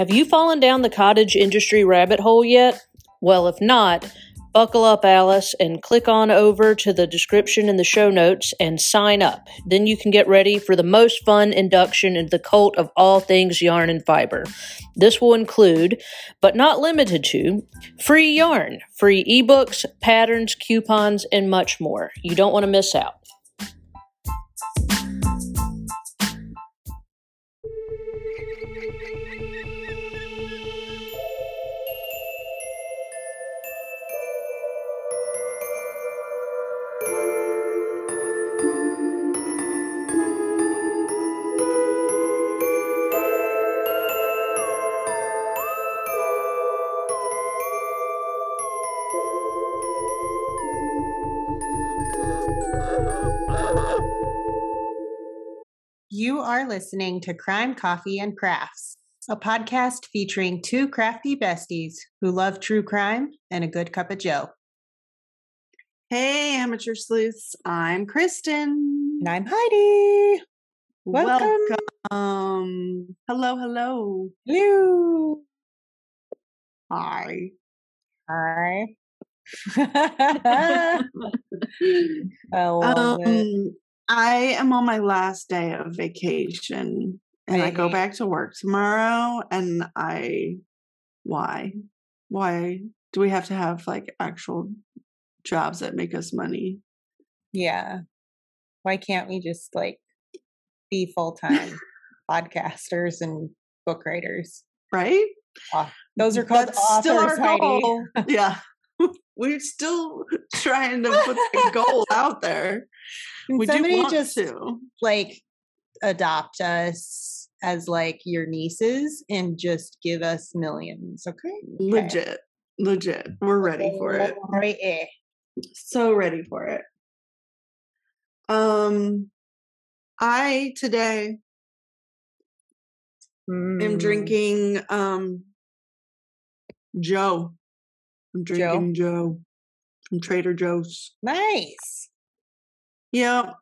Have you fallen down the cottage industry rabbit hole yet? Well, if not, buckle up, Alice, and click on over to the description in the show notes and sign up. Then you can get ready for the most fun induction into the cult of all things yarn and fiber. This will include, but not limited to, free yarn, free ebooks, patterns, coupons, and much more. You don't want to miss out. Listening to Crime, Coffee, and Crafts, a podcast featuring two crafty besties who love true crime and a good cup of joe. Hey, amateur sleuths. I'm Kristen. And I'm Heidi. Welcome. Welcome. Hello, hello. Hello. Hi. Hi. I love it. Um, I am on my last day of vacation and I go back to work tomorrow. And I, why? Why do we have to have like actual jobs that make us money? Yeah. Why can't we just like be full time podcasters and book writers? Right? Those are called That's still authors, our Heidi. goal. yeah. We're still trying to put the goal out there. Can We do somebody just to. like adopt us as like your nieces and just give us millions, okay? Legit. Legit. We're ready for it. Right. eh. So ready for it. Um I today am Mm. drinking um Joe. I'm drinking Joe, from Trader Joe's. Nice. Yeah.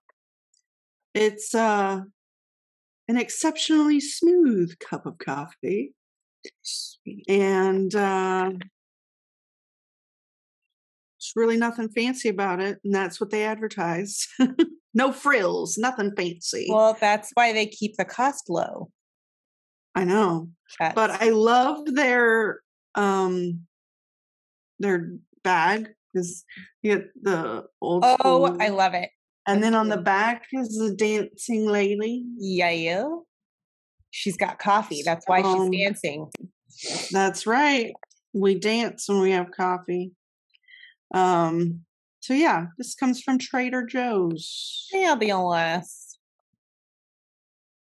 It's uh an exceptionally smooth cup of coffee. Sweet. And uh there's really nothing fancy about it, and that's what they advertise. no frills, nothing fancy. Well, that's why they keep the cost low. I know. But I love their um their bag because you get the old oh, I love it. and then on the back is the dancing lady. Yeah. She's got coffee. That's why Um, she's dancing. That's right. We dance when we have coffee. Um so yeah, this comes from Trader Joe's. Yeah, the last.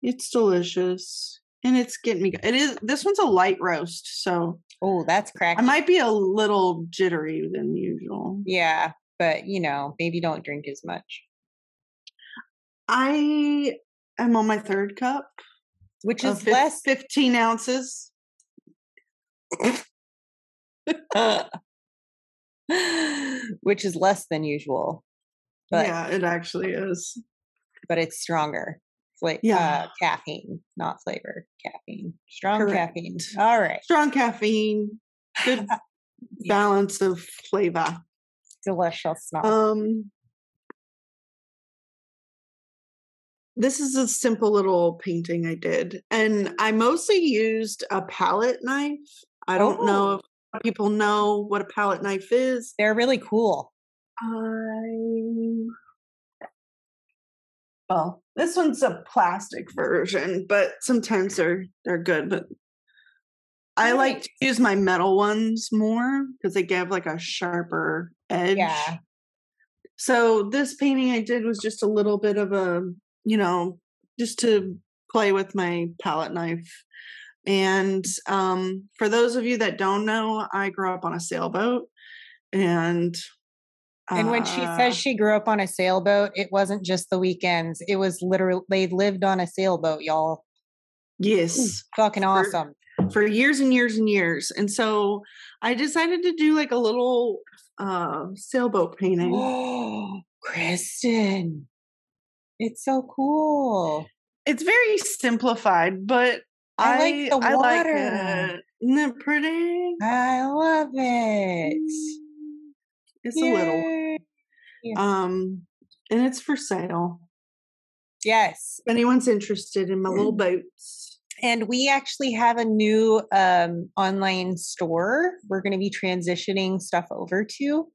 It's delicious. And it's getting me it is this one's a light roast, so Oh, that's cracking. I might be a little jittery than usual. Yeah, but you know, maybe don't drink as much. I am on my third cup Which is less 15 ounces. which is less than usual. But yeah, it actually is. but it's stronger. Fla- Yeah. uh, caffeine, not flavor. Caffeine. Strong Correct. caffeine. All right. Strong caffeine, good balance of flavor. Delicious. Not Um, this is a simple little painting I did, and I mostly used a palette knife. I don't know Oh. if people know what a palette knife is. They're really cool. I well, this one's a plastic version, but sometimes they're they're good. But I like to use my metal ones more because they give like a sharper edge. Yeah. So this painting I did was just a little bit of a, you know, just to play with my palette knife. And um, for those of you that don't know, I grew up on a sailboat, and And when she uh, says she grew up on a sailboat, it wasn't just the weekends. It was literally they lived on a sailboat, y'all. yes, Fucking awesome. for years and years and years. And so I decided to do like a little uh sailboat painting. Oh, Kristen. It's so cool. It's very simplified, but I like the I like water. it. Isn't it pretty? I love it. It's a little. Yay. Um, and it's for sale. Yes. If anyone's interested in my little boats. And we actually have a new um, online store we're going to be transitioning stuff over to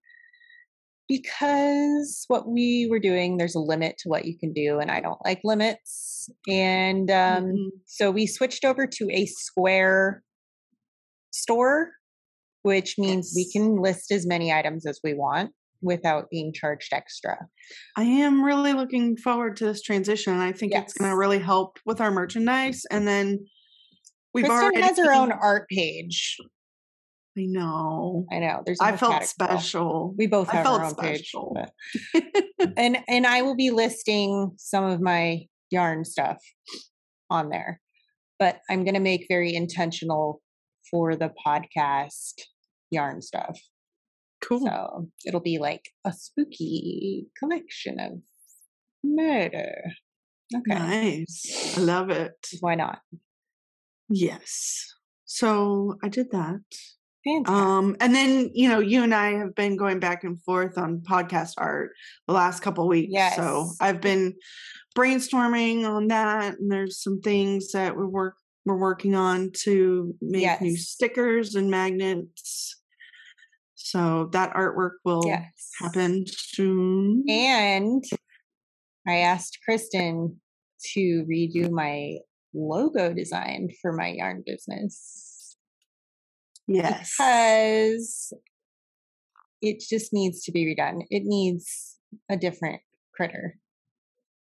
because what we were doing, there's a limit to what you can do, and I don't like limits. And um, Mhm. so we switched over to a square store, which means we can list as many items as we want without being charged extra. I am really looking forward to this transition. I think it's going to really help with our merchandise. And then we've Kristen already has her own art page. I know. I know. There's. I felt special. We both I have our felt own special. page. and and I will be listing some of my yarn stuff on there. But I'm going to make very intentional for the podcast yarn stuff. cool. So it'll be like a spooky collection of murder. Okay. Nice. I love it. Why not? Yes. So I did that. Fantastic. Um, and then you know, you and I have been going back and forth on podcast art the last couple weeks. So I've been brainstorming on that, and there's some things that we're work we're working on to make new stickers and magnets. So that artwork will yes. happen soon. And I asked Kristen to redo my logo design for my yarn business yes. because it just needs to be redone. It needs a different critter.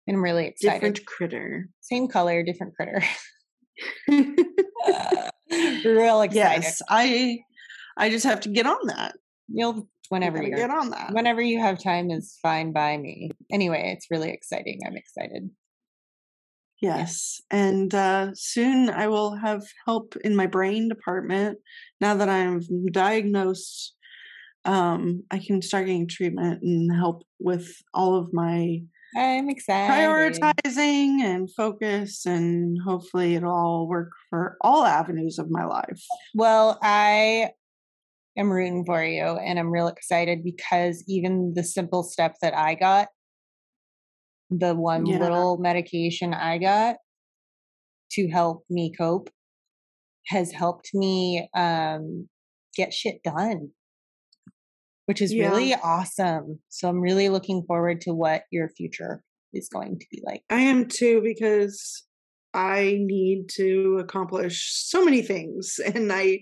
And I'm really excited. Different critter. Same color, different critter. Real excited. yes, I I just have to get on that. You'll whenever you get on that. whenever you have time is fine by me. Anyway, it's really exciting. I'm excited. Yes. And uh, soon I will have help in my brain department. Now that I'm diagnosed, um, I can start getting treatment and help with all of my I'm excited. prioritizing and focus, and hopefully it'll all work for all avenues of my life. Well, I am rooting for you and I'm real excited because even the simple step that I got, the one Yeah. little medication I got to help me cope has helped me um get shit done. Which is Yeah. really awesome. So I'm really looking forward to what your future is going to be like. I am too because I need to accomplish so many things and I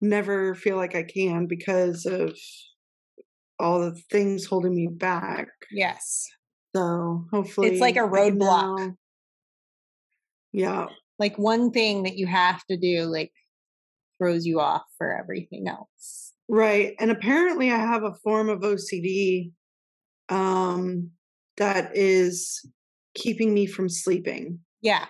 never feel like I can because of all the things holding me back. Yes. So hopefully it's like a roadblock. Yeah. Like one thing that you have to do like throws you off for everything else. Right. And apparently I have a form of OCD um that is keeping me from sleeping. Yeah.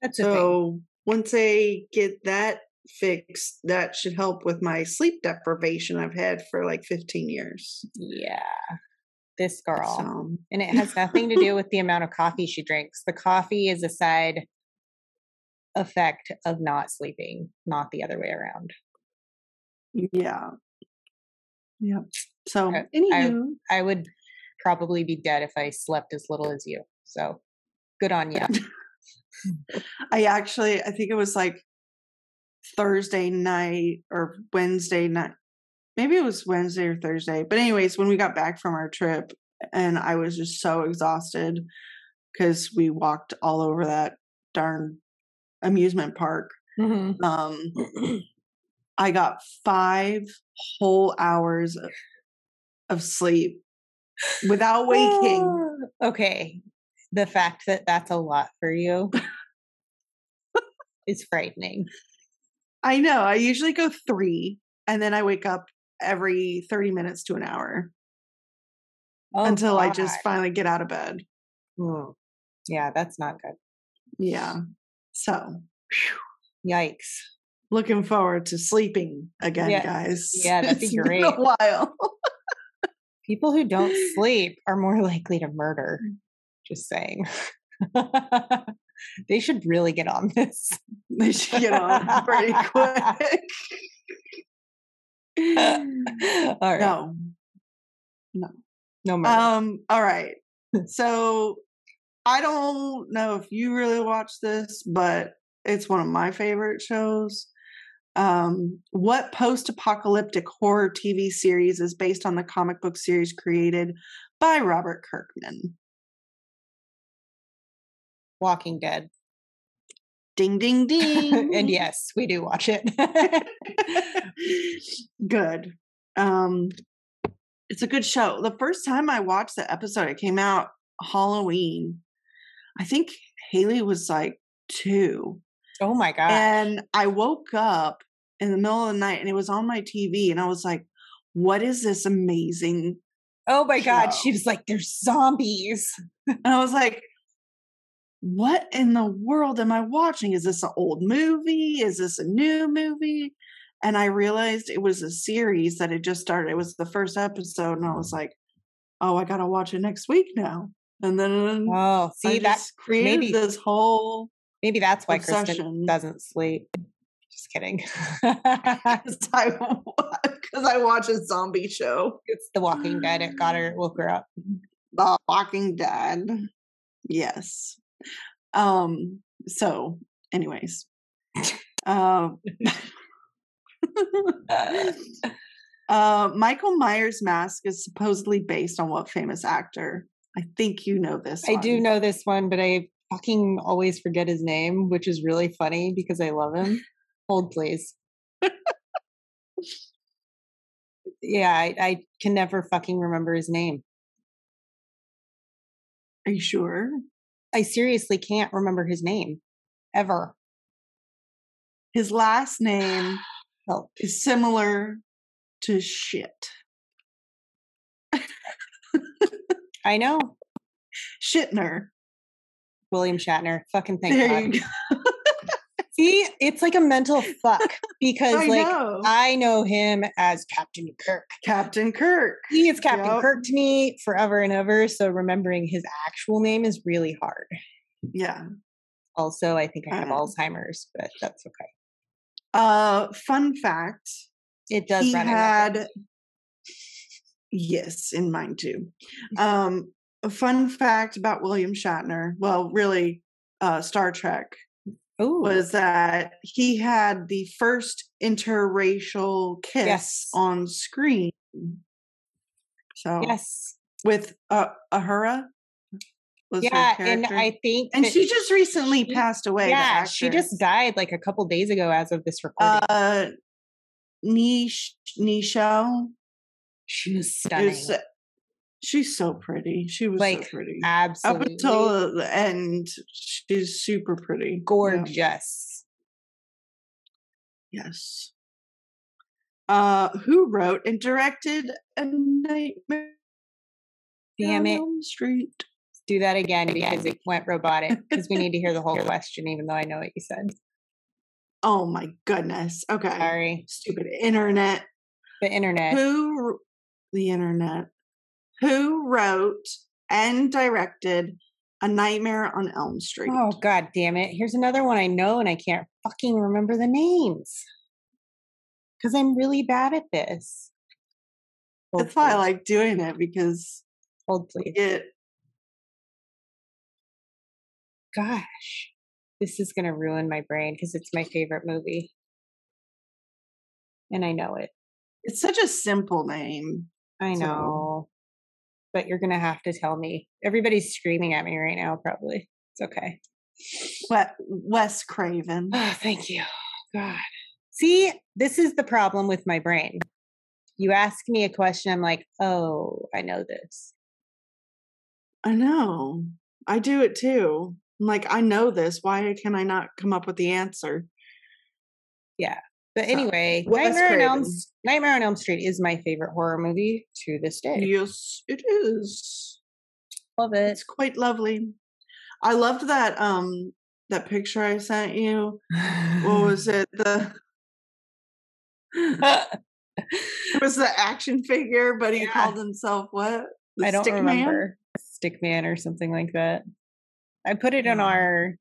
That's. So once I get that fixed, that should help with my sleep deprivation I've had for like 15 years. Yeah. This girl. So And it has nothing to do with the amount of coffee she drinks. The coffee is a side effect of not sleeping, not the other way around. Yeah. Yep. So I- anywho, I would probably be dead if I slept as little as you. So good on you. I actually I think it was like Thursday night or Wednesday night. Maybe it was Wednesday or Thursday. But anyways, when we got back from our trip and I was just so exhausted because we walked all over that darn amusement park. Mhm. Um I got 5 whole hours of- of sleep without waking. okay. The fact that that's a lot for you is frightening. I know. I usually go 3 and then I wake up every 30 minutes to an hour. Oh, until I just finally get out of bed. Mm. Yeah, that's not good. Yeah. So Yikes. Looking forward to sleeping again, Yeah. guys. Yeah, that'd be It's been great. a while. People who don't sleep are more likely to murder. Just saying. they should really get on this. They should get on pretty quick. All right. no. No No more. Um, all right. So I don't know if you really watch this, but it's one of my favorite shows. Um, what post apocalyptic horror TV series is based on the comic book series created by Robert Kirkman? Walking Dead. Ding, ding, ding. and yes, we do watch it. good. Um, it's a good show. The first time I watched the episode, it came out Halloween. I think Haley was like two. Oh my god. And I woke up in the middle of the night and it was on my TV, and I was like, what is this amazing? oh my god. She was like, there's zombies. And I was like, what in the world am I watching? Is this an old movie? Is this a new movie? And I realized it was a series that had just started. It was the first episode, and I was like, oh, I gotta watch it next week now. And then Oh, I see that just created maybe- this whole maybe that's why Kristen doesn't sleep. Just kidding. because I, watch a zombie show. it's The Walking Dead. It got her, woke her up. The Walking Dead. Yes. Um, so anyways. Um uh Michael Myers mask is supposedly based on what famous actor? I think you know this. I do know this one, but I fucking always forget his name, which is really funny because I love him. Hold, please. yeah, I, I can never fucking remember his name. Are you sure? I seriously can't remember his name ever. His last name Help. is similar to shit. I know Shitner. William Shatner. Fucking thank there God. you go. See, it's like a mental fuck because I like know. I know him as Captain Kirk. Captain Kirk. He is Captain Yep. Kirk to me forever and ever. So remembering his actual name is really hard. Yeah. Also, I think I have Uh. Alzheimer's, but that's okay. Uh fun fact. It does he had yes in mine too um a fun fact about william shatner well really uh star trek Ooh, was that he had the first interracial kiss Yes. on screen so yes, with uh Uhura was her yeah, and. I think and she just recently she- passed away yeah, she just died like a couple days ago as of this recording. uh niche nisho she was stunning, uh, she's so pretty. She was Like, so pretty. absolutely Up until the end, she's super pretty. Yeah. gorgeous. Yes. Uh, who wrote and directed A Nightmare Damn on it! Elm Street? Do that again because it went robotic. Because we need to hear the whole question, even though I know what you said. Oh my goodness. Okay. Sorry, Stupid internet. the internet. Who the internet? Who wrote and directed A Nightmare on Elm Street? Oh god damn it. Here's another one I know and I can't fucking remember the names. Cuz I'm really bad at this. Hold, That's why I like doing it because Hold please. it Gosh. This is going to ruin my brain cuz it's my favorite movie. And I know it. it's such a simple name. I know. But you're going to have to tell me. Everybody's screaming at me right now probably. It's okay. Wet Wes Craven. Oh, thank you. God. See, this is the problem with my brain. You ask me a question, I'm like, oh, I know this. I know. I do it too. I'm like, I know this. Why can I not come up with the answer? But anyway, Nightmare on, Elm, Nightmare on Elm Street is my favorite horror movie to this day. Yes, it is. Love it. It's quite lovely. I loved that um that picture I sent you. What was it? The it was the action figure, but he Yeah. called himself what? The I don't stick man? remember. Stickman or something like that. I put it Yeah. our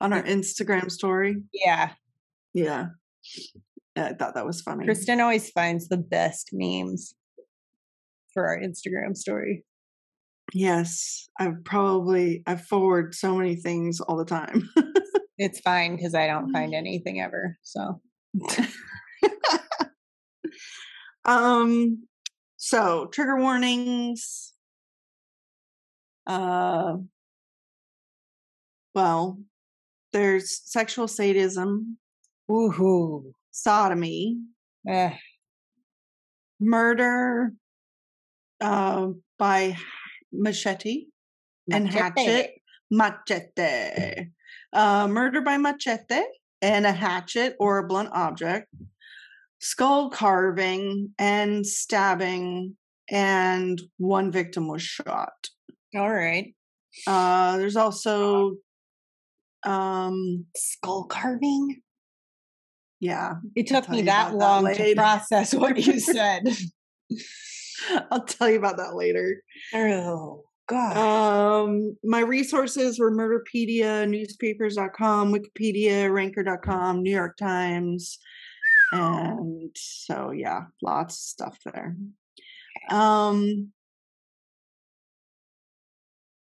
on our Instagram story. Yeah. Yeah. I thought that was funny. Kristen always finds the best memes for our Instagram story. Yes, I've probably I forward so many things all the time. it's fine because I don't find anything ever. So um so trigger warnings. Uh well, there's sexual sadism, woohoo, sodomy, eh. murder uh, by machete, and hatchet. Machete. Uh, murder by machete and a hatchet or a blunt object, skull carving and stabbing, and one victim was shot. All right. Uh, there's also um skull carving. Yeah. It took me that long that to process what you said. I'll tell you about that later. Oh God. Um, my resources were Murderpedia, newspapers.com, Wikipedia, Ranker.com, New York Times, and so yeah, lots of stuff there. Um,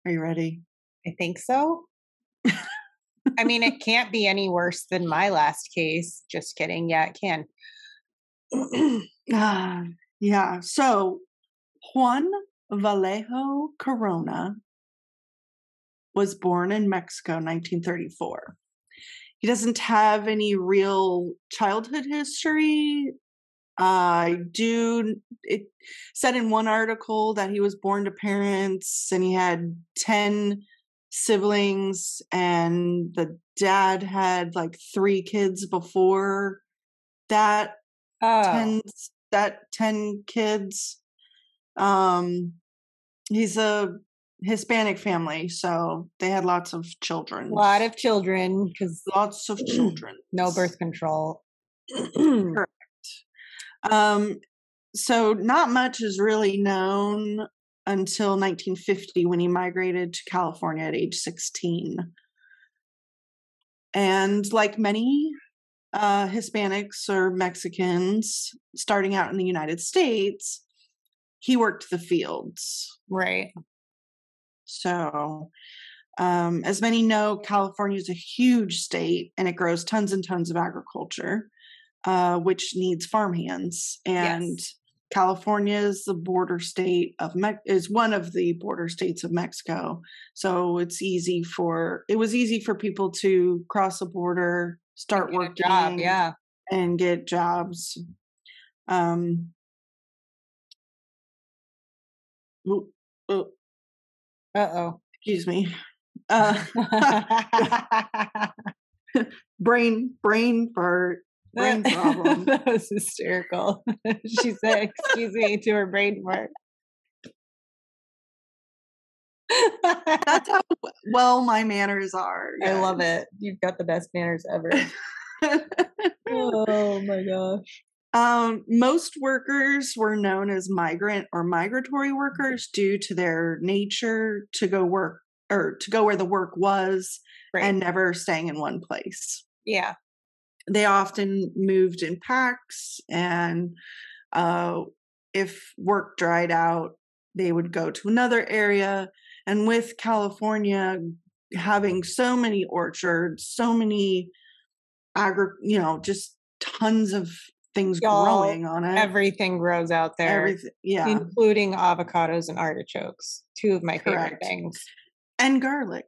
are you ready? I think so. I mean, it can't be any worse than my last case. Just kidding. Yeah, it can. uh, yeah. So Juan Vallejo Corona was born in Mexico 1934. He doesn't have any real childhood history. I uh, do. It said in one article that he was born to parents and he had 10 siblings and the dad had like three kids before that oh. 10 that 10 kids. Um he's a hispanic family so they had lots of children. A lot of children because lots of children. no birth control. Correct. Um so not much is really known until 1950 when he migrated to California at age 16. And like many uh, Hispanics or Mexicans starting out in the United States, he worked the fields. Right. So, um, as many know, California is a huge state and it grows tons and tons of agriculture, uh, which needs farmhands. And yes. California is the border state of Me- is one of the border states of Mexico. So it's easy for it was easy for people to cross a border, start working, job, yeah, and get jobs. Um. Oh, oh. Uh oh. Excuse me. Uh, brain brain fart brain problem. that was hysterical. she said, excuse me, to her brain fart. That's how well my manners are. Guys. I love it. You've got the best manners ever. oh my gosh. Um, most workers were known as migrant or migratory workers due to their nature to go work or to go where the work was right. and never staying in one place. Yeah they often moved in packs and uh, if work dried out they would go to another area and with california having so many orchards so many agri you know just tons of things Y'all, growing on it everything grows out there everything, yeah including avocados and artichokes two of my Correct. favorite things and garlic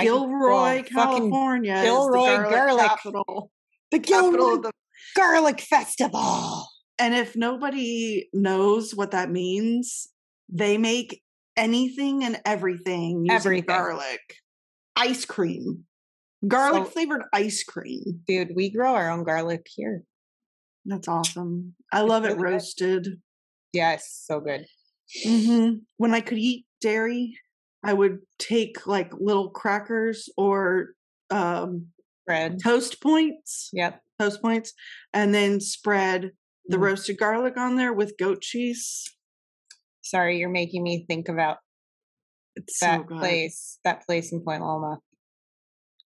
Gilroy, California. Gilroy garlic, garlic, capital. The Gilroy the- Garlic Festival. And if nobody knows what that means, they make anything and everything using everything. garlic. Ice cream. Garlic so, flavored ice cream. Dude, we grow our own garlic here. That's awesome. I love it roasted. Yes, so good. Mm-hmm. When I could eat dairy, I would take like little crackers or um, bread toast points. Yep. Toast points. And then spread the mm. roasted garlic on there with goat cheese. Sorry, you're making me think about it's that so place, that place in Point Loma.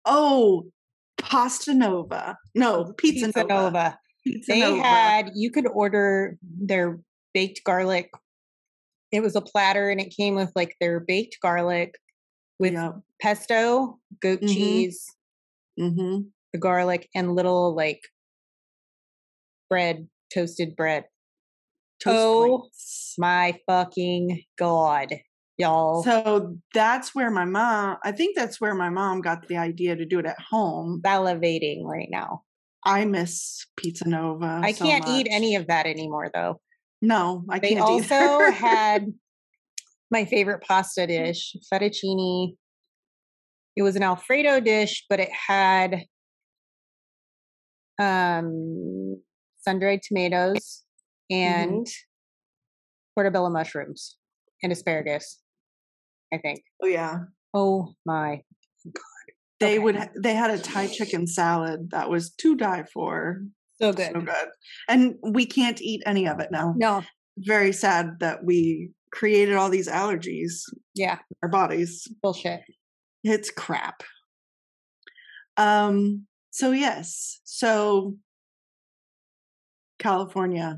Oh, Pasta Nova. No, Pizza, Pizza Nova. Nova. Pizza They Nova. had you could order their baked garlic. It was a platter and it came with like their baked garlic with Yep. pesto, goat Mhm. cheese, hmm the garlic, and little like bread, toasted bread. Toast Oh, points. My fucking god, y'all. So that's where my mom, I think that's where my mom got the idea to do it at home. salivating right now. I miss Pizza Nova. I so can't eat any of that anymore though. No, I They can't They also had my favorite pasta dish, fettuccine. It was an Alfredo dish, but it had um sun-dried tomatoes Mm-hmm. and portobello mushrooms and asparagus. I think. oh yeah. Oh my! God. They Okay. would they had a Thai chicken salad that was to die for. So good. So good. And we can't eat any of it now. No, Very sad that we created all these allergies yeah, our bodies. bullshit. It's crap. Um so yes. So California,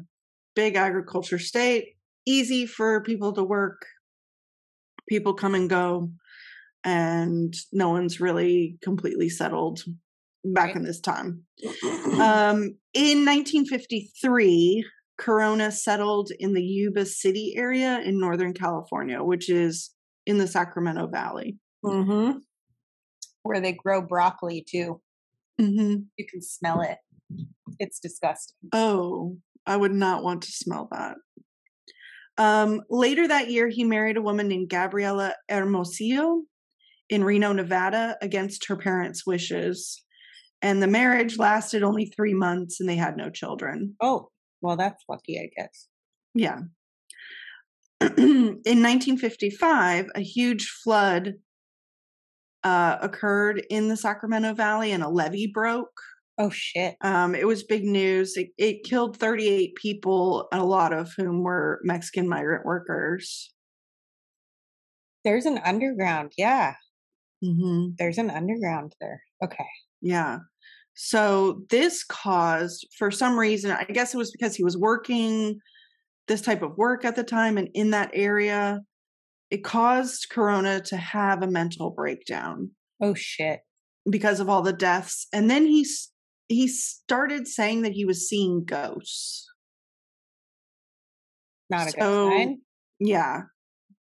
big agriculture state, easy for people to work. People come and go and no one's really completely settled back Right. in this time. Um, in 1953, Corona settled in the Yuba City area in Northern California, which is in the Sacramento Valley. Mm-hmm. Where they grow broccoli too. hmm You can smell it. It's disgusting. Oh, I would not want to smell that. Um, later that year, he married a woman named Gabriela Hermosillo in Reno, Nevada, against her parents' wishes. And the marriage lasted only three months and they had no children. Oh, well, that's lucky, I guess. Yeah. in 1955, a huge flood uh, occurred in the Sacramento Valley and a levee broke. Oh shit. Um, it was big news. It, it killed 38 people, a lot of whom were Mexican migrant workers. There's an underground. Yeah, hmm there's an underground there. Okay. Yeah. So this caused, for some reason, I guess it was because he was working this type of work at the time and in that area, it caused Corona to have a mental breakdown Oh shit. because of all the deaths. And then he he started saying that he was seeing ghosts. Not a So- good sign. Yeah.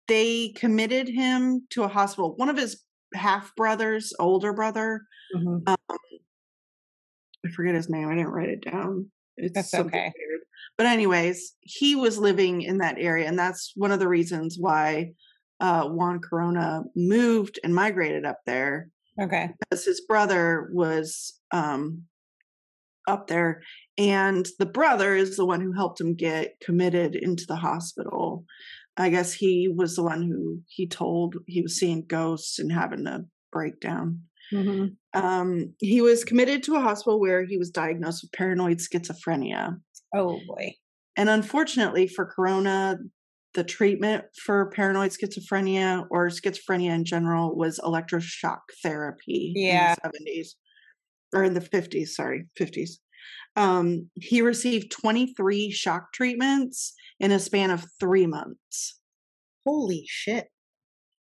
They committed him to a hospital. One of his half brothers, older brother, Mhm. I forget his name. I didn't write it down. It's That's okay. weird. But anyways, he was living in that area, and that's one of the reasons why uh, Juan Corona moved and migrated up there, Okay. because his brother was um, up there, and the brother is the one who helped him get committed into the hospital. I guess he was the one who he told he was seeing ghosts and having a breakdown Mhm. um, he was committed to a hospital where he was diagnosed with paranoid schizophrenia. Oh boy. And unfortunately for Corona, the treatment for paranoid schizophrenia or schizophrenia in general was electroshock therapy Yeah. in the 70s or in the 50s, sorry, 50s. Um, he received 23 shock treatments in a span of three months. Holy shit.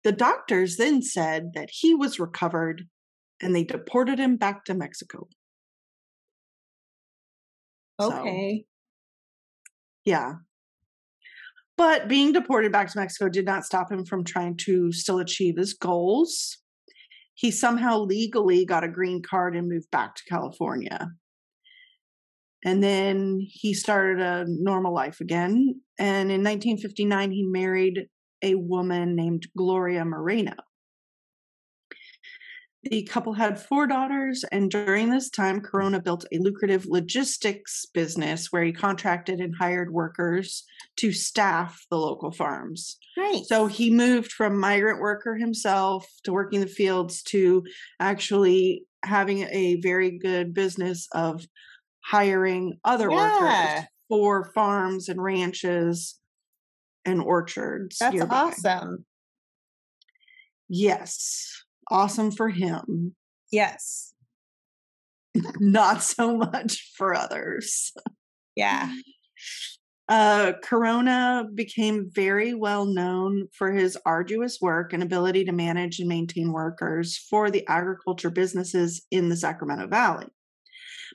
The doctors then said that he was recovered and they deported him back to Mexico. So, Okay. yeah. But being deported back to Mexico did not stop him from trying to still achieve his goals. He somehow legally got a green card and moved back to California. And then he started a normal life again. And in 1959, he married a woman named Gloria Moreno. The couple had four daughters, and during this time, Corona built a lucrative logistics business where he contracted and hired workers to staff the local farms. Nice. So he moved from migrant worker himself to working the fields to actually having a very good business of hiring other Yeah. workers for farms and ranches and orchards. That's nearby. awesome. Yes. Awesome for him. Yes. not so much for others. Yeah. Uh, Corona became very well known for his arduous work and ability to manage and maintain workers for the agriculture businesses in the Sacramento Valley.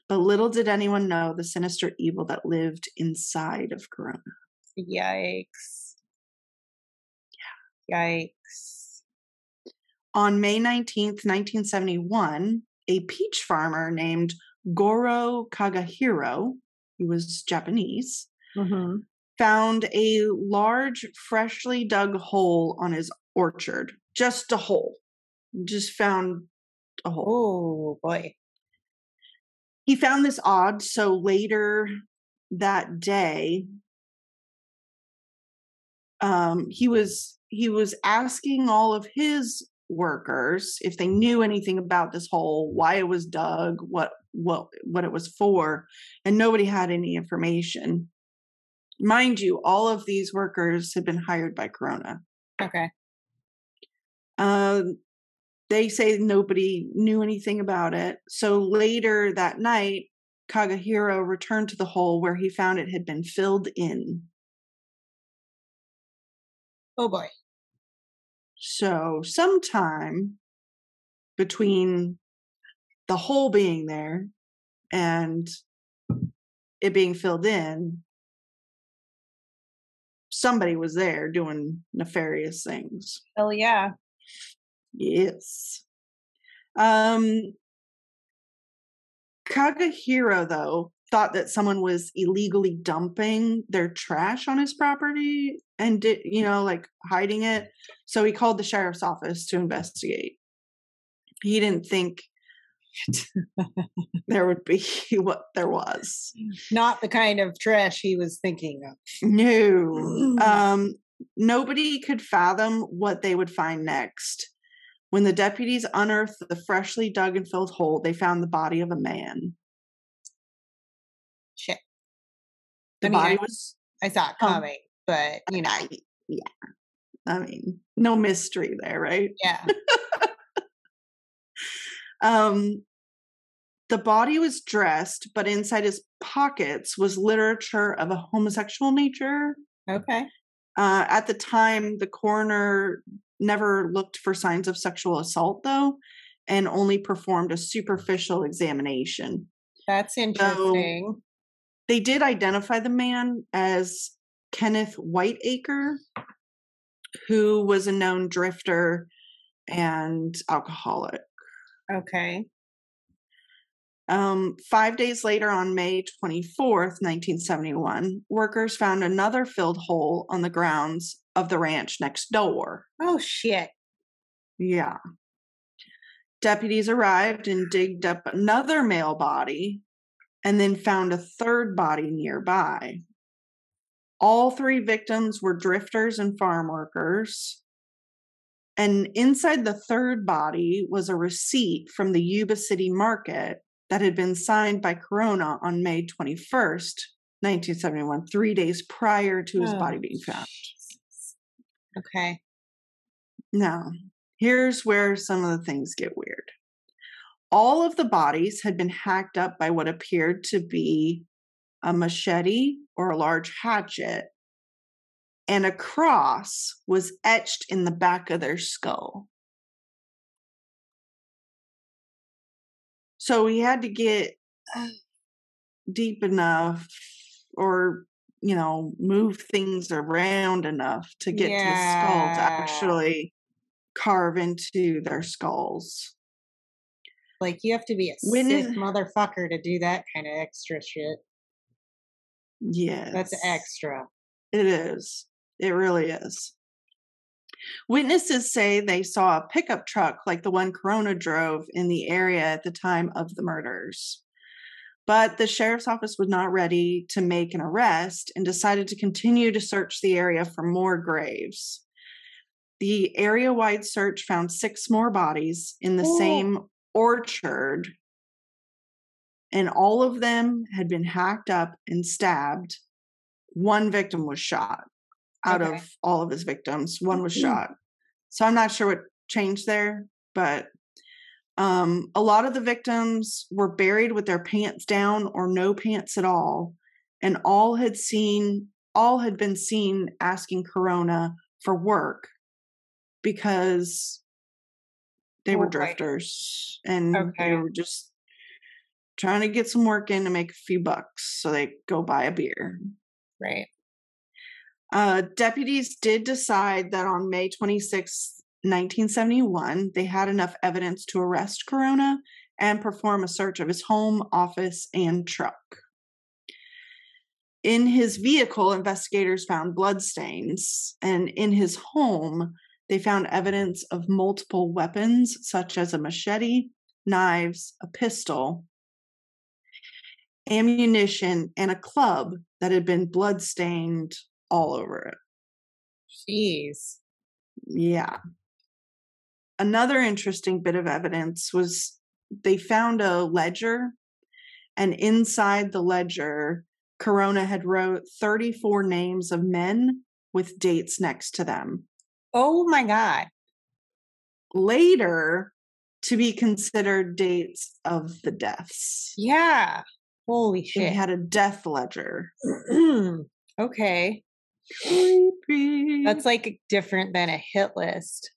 But little did anyone know the sinister evil that lived inside of Corona. Yikes. Yeah. Yikes. On May 19th, 1971, a peach farmer named Goro Kagehiro, he was Japanese, Mm-hmm. found a large, freshly dug hole on his orchard. Just a hole. Just found a hole. Oh boy. He found this odd, so later that day, um, he was he was asking all of his workers if they knew anything about this hole, why it was dug, what what what it was for, and nobody had any information. Mind you, all of these workers had been hired by Corona. Okay. Uh, they say nobody knew anything about it. So later that night, Kagehiro returned to the hole where he found it had been filled in. Oh boy. So sometime between the hole being there and it being filled in, somebody was there doing nefarious things. Hell yeah. Yes. Um Kagehiro though thought that someone was illegally dumping their trash on his property and did you know like hiding it. So he called the sheriff's office to investigate. He didn't think there would be what there was. Not the kind of trash he was thinking of. No. Um, nobody could fathom what they would find next. When the deputies unearthed the freshly dug and filled hole, they found the body of a man. Shit. The I mean, body I- was, I saw it Um, coming, but you know, I- yeah. I mean, no mystery there, right? yeah. Um, the body was dressed, but inside his pockets was literature of a homosexual nature. Okay. Uh, at the time, the coroner never looked for signs of sexual assault, though, and only performed a superficial examination. That's interesting. They did identify the man as Kenneth Whitacre, who was a known drifter and alcoholic. Okay. Um, five days later, on May 24th, 1971, workers found another filled hole on the grounds of the ranch next door. Oh shit. Yeah. Deputies arrived and digged up another male body and then found a third body nearby. All three victims were drifters and farm workers. And inside the third body was a receipt from the Yuba City market that had been signed by Corona on May 21st, 1971, three days prior to his Oh, body being found. Jesus. Okay. Now, here's where some of the things get weird. All of the bodies had been hacked up by what appeared to be a machete or a large hatchet, and a cross was etched in the back of their skull. So we had to get uh, deep enough or you know move things around enough to get to the skull to actually carve into their skulls Like you have to be a When sick is- motherfucker to do that kind of extra shit. yes That's extra. it is it really is witnesses say they saw a pickup truck like the one corona drove in the area at the time of the murders but the sheriff's office was not ready to make an arrest and decided to continue to search the area for more graves the area wide search found six more bodies in the Ooh. same orchard and all of them had been hacked up and stabbed one victim was shot out Okay. of all of his victims one was Mhm. shot so i'm not sure what changed there but Um, a lot of the victims were buried with their pants down or no pants at all, and all had seen all had been seen asking Corona for work because they were Oh, right. drifters and Okay. they were just trying to get some work in to make a few bucks so they go buy a beer. Right. Uh, deputies did decide that on May 26, 1971, they had enough evidence to arrest Corona and perform a search of his home, office, and truck. In his vehicle, investigators found bloodstains, and in his home, they found evidence of multiple weapons, such as a machete, knives, a pistol, ammunition, and a club that had been bloodstained all over it. Jeez. Yeah. Another interesting bit of evidence was they found a ledger, and inside the ledger, Corona had wrote 34 names of men with dates next to them. Oh my God. Later, to be considered dates of the deaths. Yeah. Holy shit. They had a death ledger. okay. Creepy. That's like different than a hit list.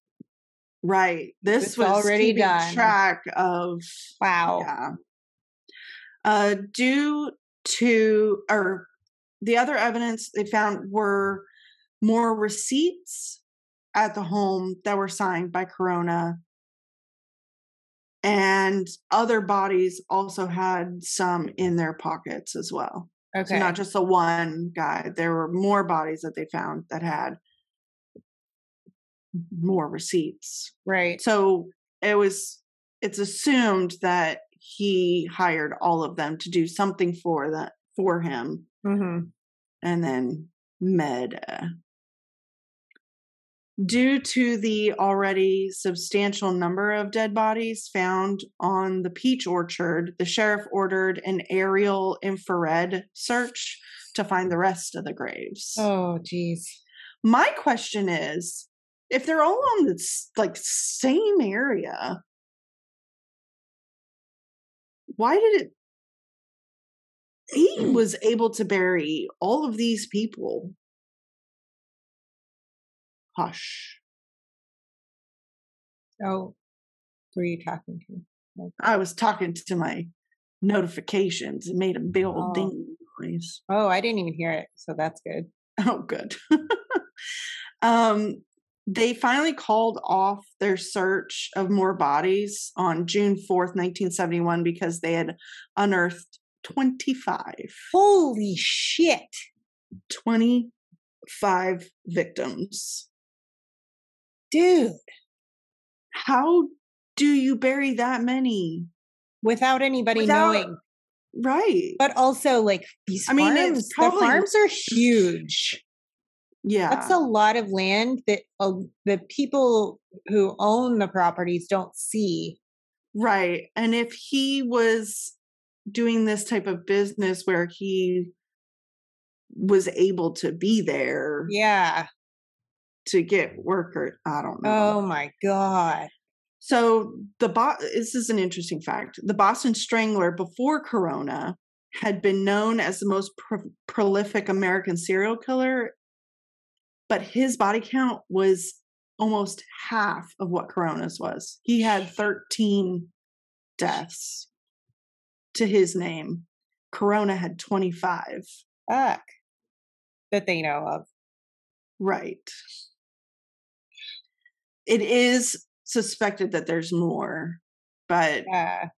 right. This It's was already done. track of Wow. Yeah. Uh, due to, or the other evidence they found were more receipts at the home that were signed by Corona. And other bodies also had some in their pockets as well. Okay. So not just the one guy, there were more bodies that they found that had more receipts. right. So it was it's assumed that he hired all of them to do something for that for him Mm-hmm. and then meta. Due to the already substantial number of dead bodies found on the peach orchard, the sheriff ordered an aerial infrared search to find the rest of the graves. Oh, jeez. My question is, if they're all on the like same area, why did it? He was able to bury all of these people. Hush. Oh, who are you talking to? I was talking to my notifications and made a big old Oh. ding noise. Oh, I didn't even hear it. So that's good. Oh, good. um, they finally called off their search of more bodies on June 4th, 1971, because they had unearthed 25. Holy shit. 25 victims. Dude. How do you bury that many? Without anybody Without- knowing. Right. But also, like, these I mean, farms, it's probably- the farms are huge. yeah. That's a lot of land that uh, the people who own the properties don't see. Right. And if he was doing this type of business where he was able to be there Yeah. To get worker, I don't know. Oh my God. So the bo- this is an interesting fact. The Boston Strangler before Corona had been known as the most pro- prolific American serial killer, but his body count was almost half of what Corona's was. He had 13 deaths to his name. Corona had 25. Fuck. That they know of. Right. It is suspected that there's more, but Yeah.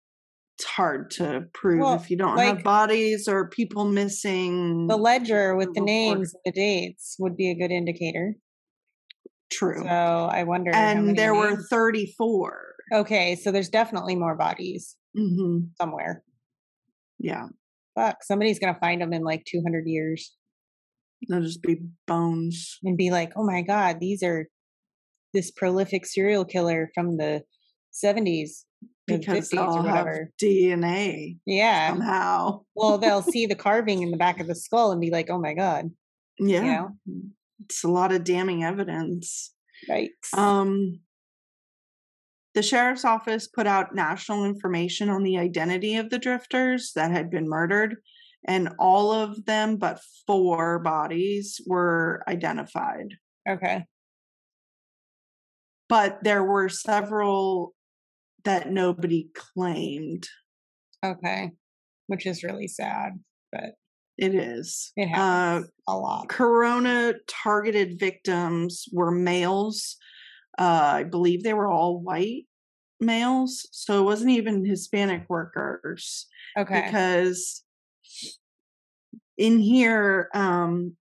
it's hard to prove Well, if you don't like- have bodies or people missing. The ledger with the names and the dates would be a good indicator. True. So I wonder. and there were 34. Okay, so there's definitely more bodies hmm somewhere. Yeah. Fuck, somebody's gonna find them in like 200 years They'll just be bones. and be like, "Oh my god, these are this prolific serial killer from the 70s, Because 50s, they all or have whatever." DNA Yeah. somehow. well, they'll see the carving in the back of the skull and be like, "Oh my god." Yeah. know? It's a lot of damning evidence. Yikes. Um, the sheriff's office put out national information on the identity of the drifters that had been murdered, and all of them but four bodies were identified. Okay. But there were several that nobody claimed. Okay. Which is really sad, but It is. it Uh, a lot. corona targeted victims were males. Uh, I believe they were all white males. So it wasn't even Hispanic workers. Okay. because in here um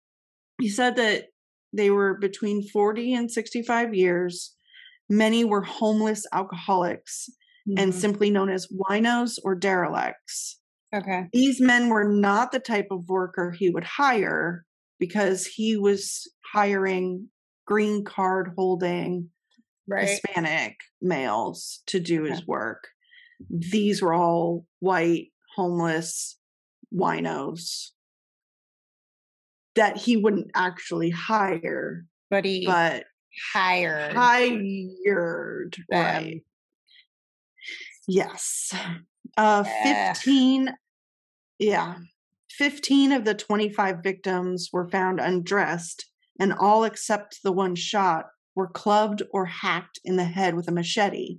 he said that they were between 40 and 65 years many were homeless alcoholics and Mhm. simply known as winos or derelicts okay. these men were not the type of worker he would hire because he was hiring green card holding Right. Hispanic males to do his work. These were all white, homeless winos that he wouldn't actually hire, But he but hired. hired. them. Right. Yes. Uh, Yeah. 15, yeah. 15 of the 25 victims were found undressed, and all except the one shot were clubbed or hacked in the head with a machete.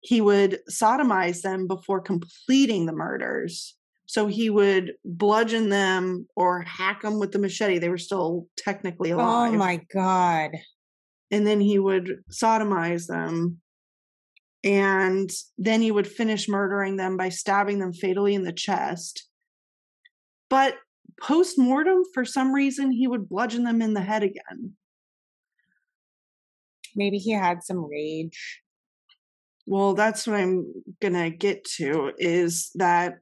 He would sodomize them before completing the murders. So he would bludgeon them or hack them with the machete. They were still technically alive. Oh my god. And then he would sodomize them. And then he would finish murdering them by stabbing them fatally in the chest. But post mortem, for some reason, he would bludgeon them in the head again. Maybe he had some rage. Well, that's what I'm gonna get to is that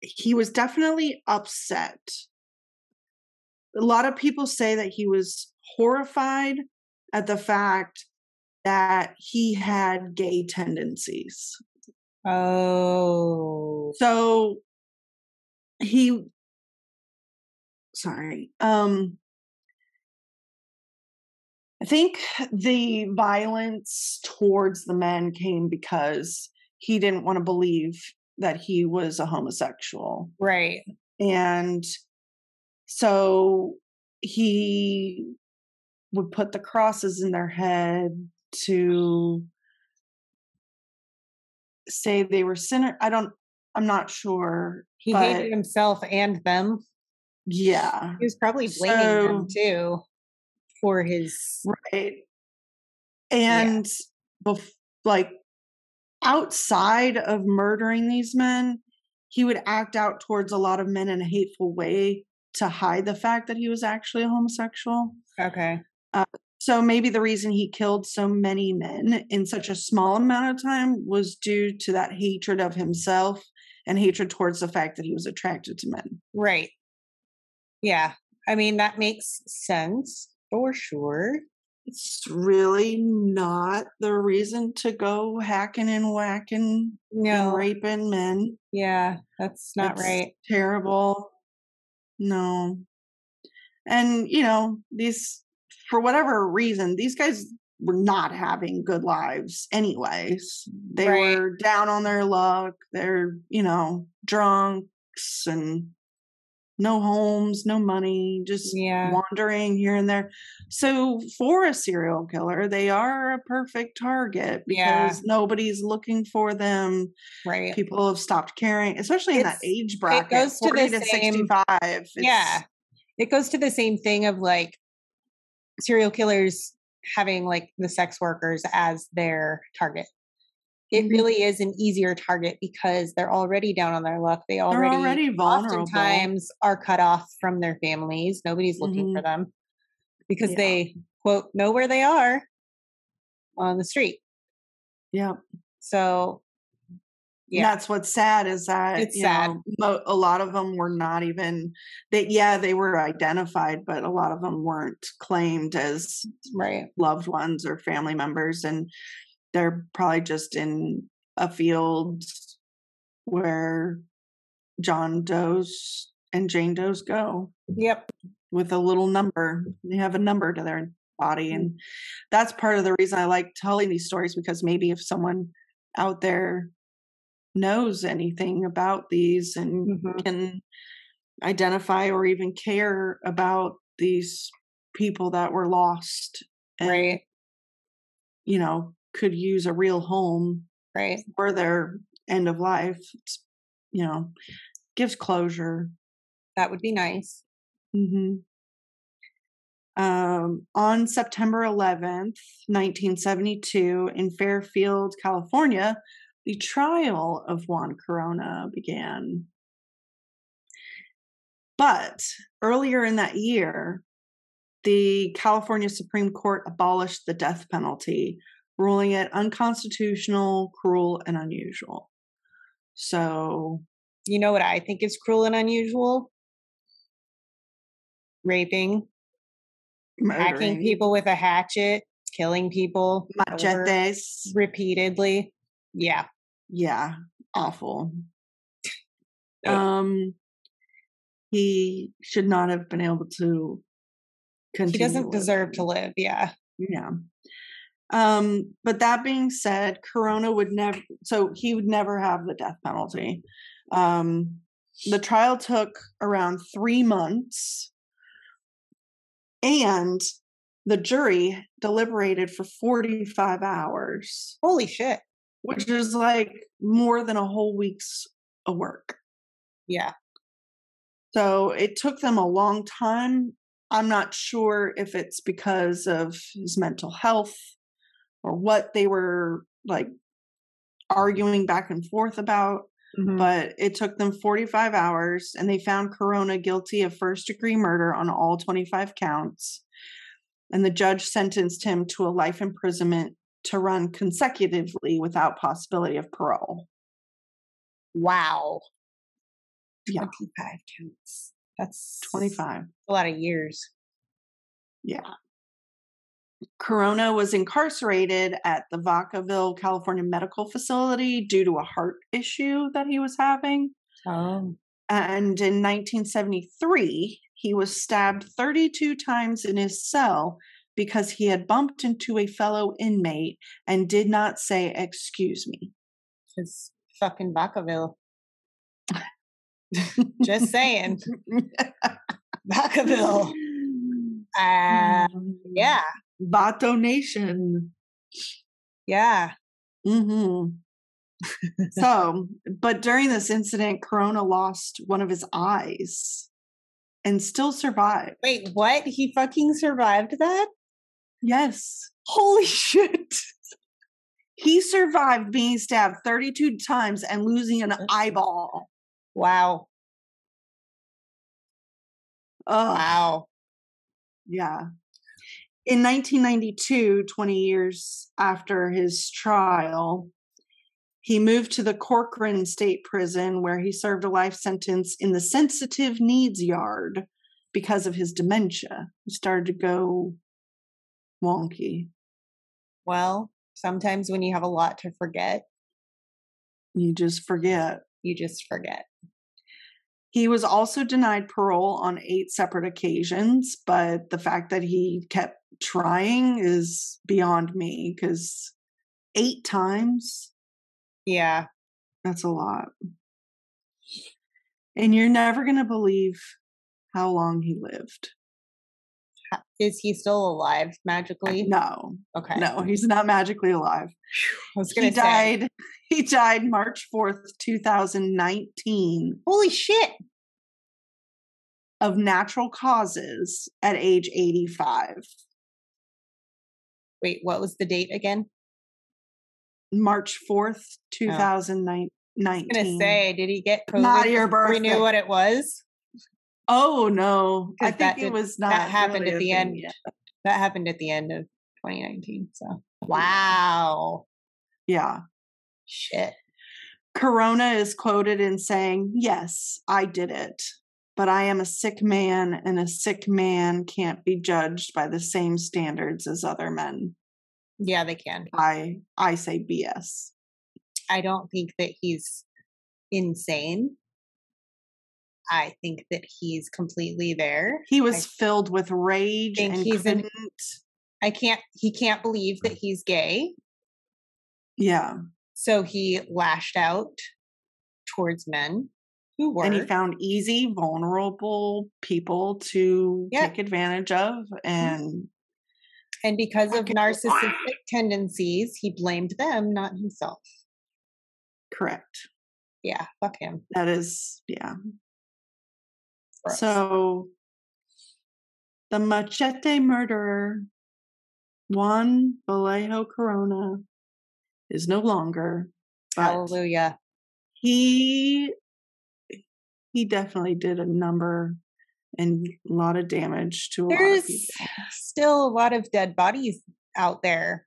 he was definitely upset. A lot of people say that he was horrified at the fact that he had gay tendencies. Oh. So he sorry. Um I think the violence towards the men came because he didn't want to believe that he was a homosexual. Right. And so he would put the crosses in their head to say they were sinner. I don't, I'm not sure. He but hated himself and them. yeah. He was probably blaming them too for his Right. And bef- like outside of murdering these men, he would act out towards a lot of men in a hateful way to hide the fact that he was actually a homosexual. Okay. Uh, so maybe the reason he killed so many men in such a small amount of time was due to that hatred of himself and hatred towards the fact that he was attracted to men. Right. Yeah. I mean that makes sense for sure. It's really not the reason to go hacking and whacking and No. raping men. Yeah, that's not It's right. Terrible. No. And, you know, these, for whatever reason, these guys were not having good lives, anyways. They Right. were down on their luck. They're, you know, drunks and no homes, no money, just Yeah. wandering here and there. So, for a serial killer, they are a perfect target Yeah. because nobody's looking for them Right. people have stopped caring, especially in that age bracket, goes to the 40 to same- 65. Yeah. It goes to the same thing of like serial killers having like the sex workers as their target. It Mhm. really is an easier target because they're already down on their luck. They They're already, already vulnerable. oftentimes are cut off from their families. Nobody's looking for them because Yeah. they quote know where they are on the street. Yeah. So Yeah. That's what's sad is that It's you sad. know, a lot of them were not even that yeah, they were identified, but a lot of them weren't claimed as right. loved ones or family members and they're probably just in a field where John Doe's and Jane Doe's go Yep. with a little number. They have a number to their body. And that's part of the reason I like telling these stories because maybe if someone out there knows anything about these and Mhm. can identify or even care about these people that were lost and Right. you know could use a real home Right. for their end of life it's, you know gives closure That would be nice. hmm Um, on September 11th, 1972, in Fairfield, California, the trial of Juan Corona began. But earlier in that year, the California Supreme Court abolished the death penalty, ruling it unconstitutional, cruel, and unusual. So, You know what I think is cruel and unusual? Raping, hacking people with a hatchet, killing people machetes. repeatedly. Yeah. yeah awful um he should not have been able to He doesn't deserve to live. Yeah. yeah um but that being said corona would never so he would never have the death penalty um the trial took around three months and the jury deliberated for 45 hours Holy shit. which is like more than a whole week's of work. Yeah. So it took them a long time. I'm not sure if it's because of his mental health or what they were like arguing back and forth about, Mhm. but it took them 45 hours and they found Corona guilty of first degree murder on all 25 counts. And the judge sentenced him to a life imprisonment to run consecutively without possibility of parole. Wow. Yeah. 25 counts. That's 25. a lot of years. Yeah. Corona was incarcerated at the Vacaville, California medical facility due to a heart issue that he was having. Oh. And in 1973, he was stabbed 32 times in his cell because he had bumped into a fellow inmate and did not say, Excuse me. It's fucking Vacaville. Just saying. Vacaville. Uh, yeah. Vato Nation. Yeah. hmm so, but during this incident, Corona lost one of his eyes and still survived. Wait, what? He fucking survived that? Yes. Holy shit. He survived being stabbed 32 times and losing an eyeball. Wow. Oh, Wow. yeah. In 1992, 20 years after his trial, he moved to the Corcoran State Prison where he served a life sentence in the sensitive needs yard because of his dementia. He started to go wonky. Well, sometimes when you have a lot to forget, You just forget. you just forget. He was also denied parole on eight separate occasions, but the fact that he kept trying is beyond me because eight times, Yeah. that's a lot. And you're never going to believe how long he lived. Is he still alive magically? No, Okay. no, he's not magically alive. I was gonna He say. died. He died March 4th, 2019 Holy shit. of natural causes at age 85. Wait, what was the date again? March 4th, 2019. I was gonna say, did he get COVID? Not your before We knew what it was. Oh no, I think it did- was not. that happened really at the end. yet. That happened at the end of 2019. So wow. Yeah. Shit. Corona is quoted in saying, Yes, I did it, but I am a sick man, and a sick man can't be judged by the same standards as other men. Yeah, they can. I I say BS. I don't think that he's insane. I think that he's completely there. He was filled with rage and he's couldn't I can't he can't believe that he's gay. Yeah. So he lashed out towards men who were And he found easy, vulnerable people to Yeah. take advantage of. Mm-hmm. And and because of narcissistic tendencies, he blamed them, not himself. correct. Yeah, fuck him. That is, yeah. Gross. So the machete murderer, Juan Vallejo Corona, is no longer. But Hallelujah. he he definitely did a number and a lot of damage to a lot of There's still a lot of dead bodies out there.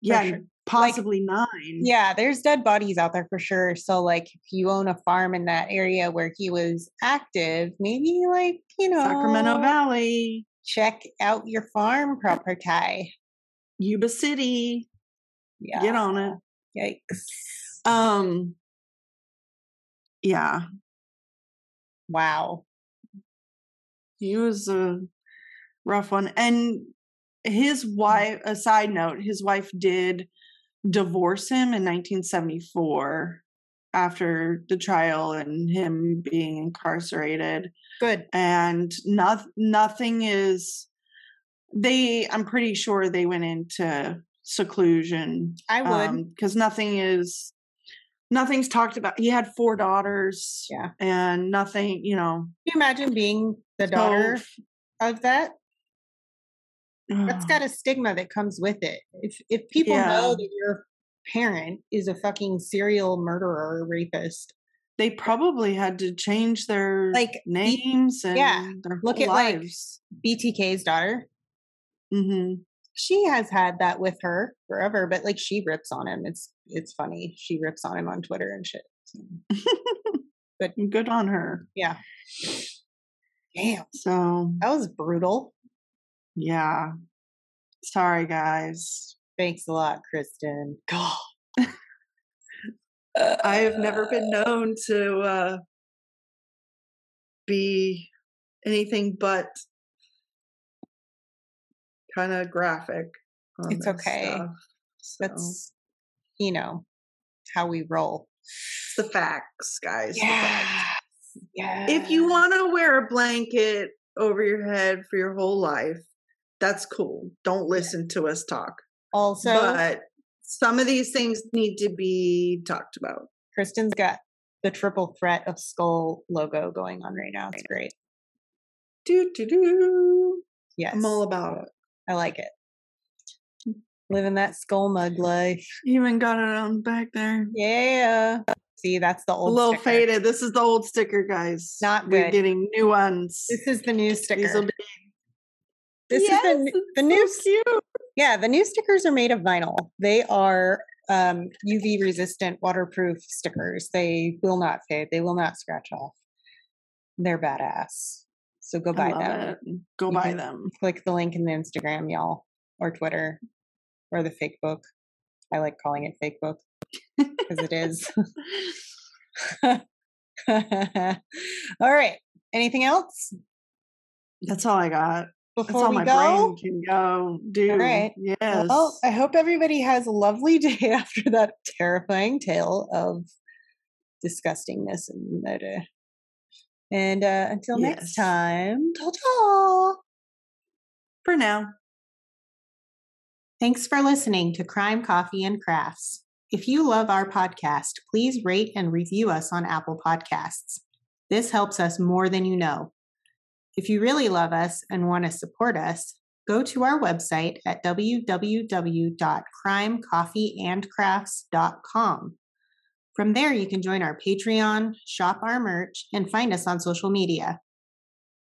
Yeah, sure. possibly nine. Yeah, there's dead bodies out there for sure. So, like, if you own a farm in that area where he was active, maybe, like, you know, Sacramento Valley, check out your farm property. Yuba City. Yeah. Get on it. Yikes. Um yeah, Wow. he was a rough one. And his hmm. wife, a side note, his wife did divorce him in 1974 after the trial and him being incarcerated. Good. And not, nothing is, they, I'm pretty sure they went into seclusion I would. Um, because nothing is nothing's talked about he had four daughters Yeah. and nothing you know Can you imagine being the daughter of that? That's got a stigma that comes with it. If if people Yeah. know that your parent is a fucking serial murderer or rapist, they probably had to change their Like, names and yeah, look at, like, lives BTK's daughter, hmm she has had that with her forever, but like she rips on him. It's it's funny. She rips on him on Twitter and shit. So, but good on her yeah. Damn, so that was brutal. yeah sorry guys Thanks a lot, Kristen. God. i have never been known to uh be anything but kind of graphic It's okay. stuff, so. That's you know how we roll. It's the facts, guys. the facts. Yeah. If you want to wear a blanket over your head for your whole life, that's cool. Don't listen to us talk. also but some of these things need to be talked about. Kristen's got the triple threat of skull logo going on right now. It's great. Do do do. Yes. I'm all about it. I like it. Living that skull mug life. Even got it on back there. Yeah. See, that's the old. A little sticker. faded. This is the old sticker, guys. Not We're getting new ones. This is the new sticker. be This is the, the new cute. Yeah, the new stickers are made of vinyl. They are um, UV resistant, waterproof stickers. They will not fade. They will not scratch off. They're badass. So go buy them. it. Go You buy them. Click the link in the Instagram, y'all, or Twitter, or the fake book. I like calling it fake book because it is. all right. Anything else That's all I got. That's before all we my go? brain can go do. right. Yes. Well, I hope everybody has a lovely day after that terrifying tale of disgustingness and murder. And uh, until next time, ta-ta! For now. Thanks for listening to Crime, Coffee, and Crafts. If you love our podcast, please rate and review us on Apple Podcasts. This helps us more than you know. If you really love us and want to support us, go to our website at www.crimecoffeeandcrafts.com. From there, you can join our Patreon, shop our merch, and find us on social media.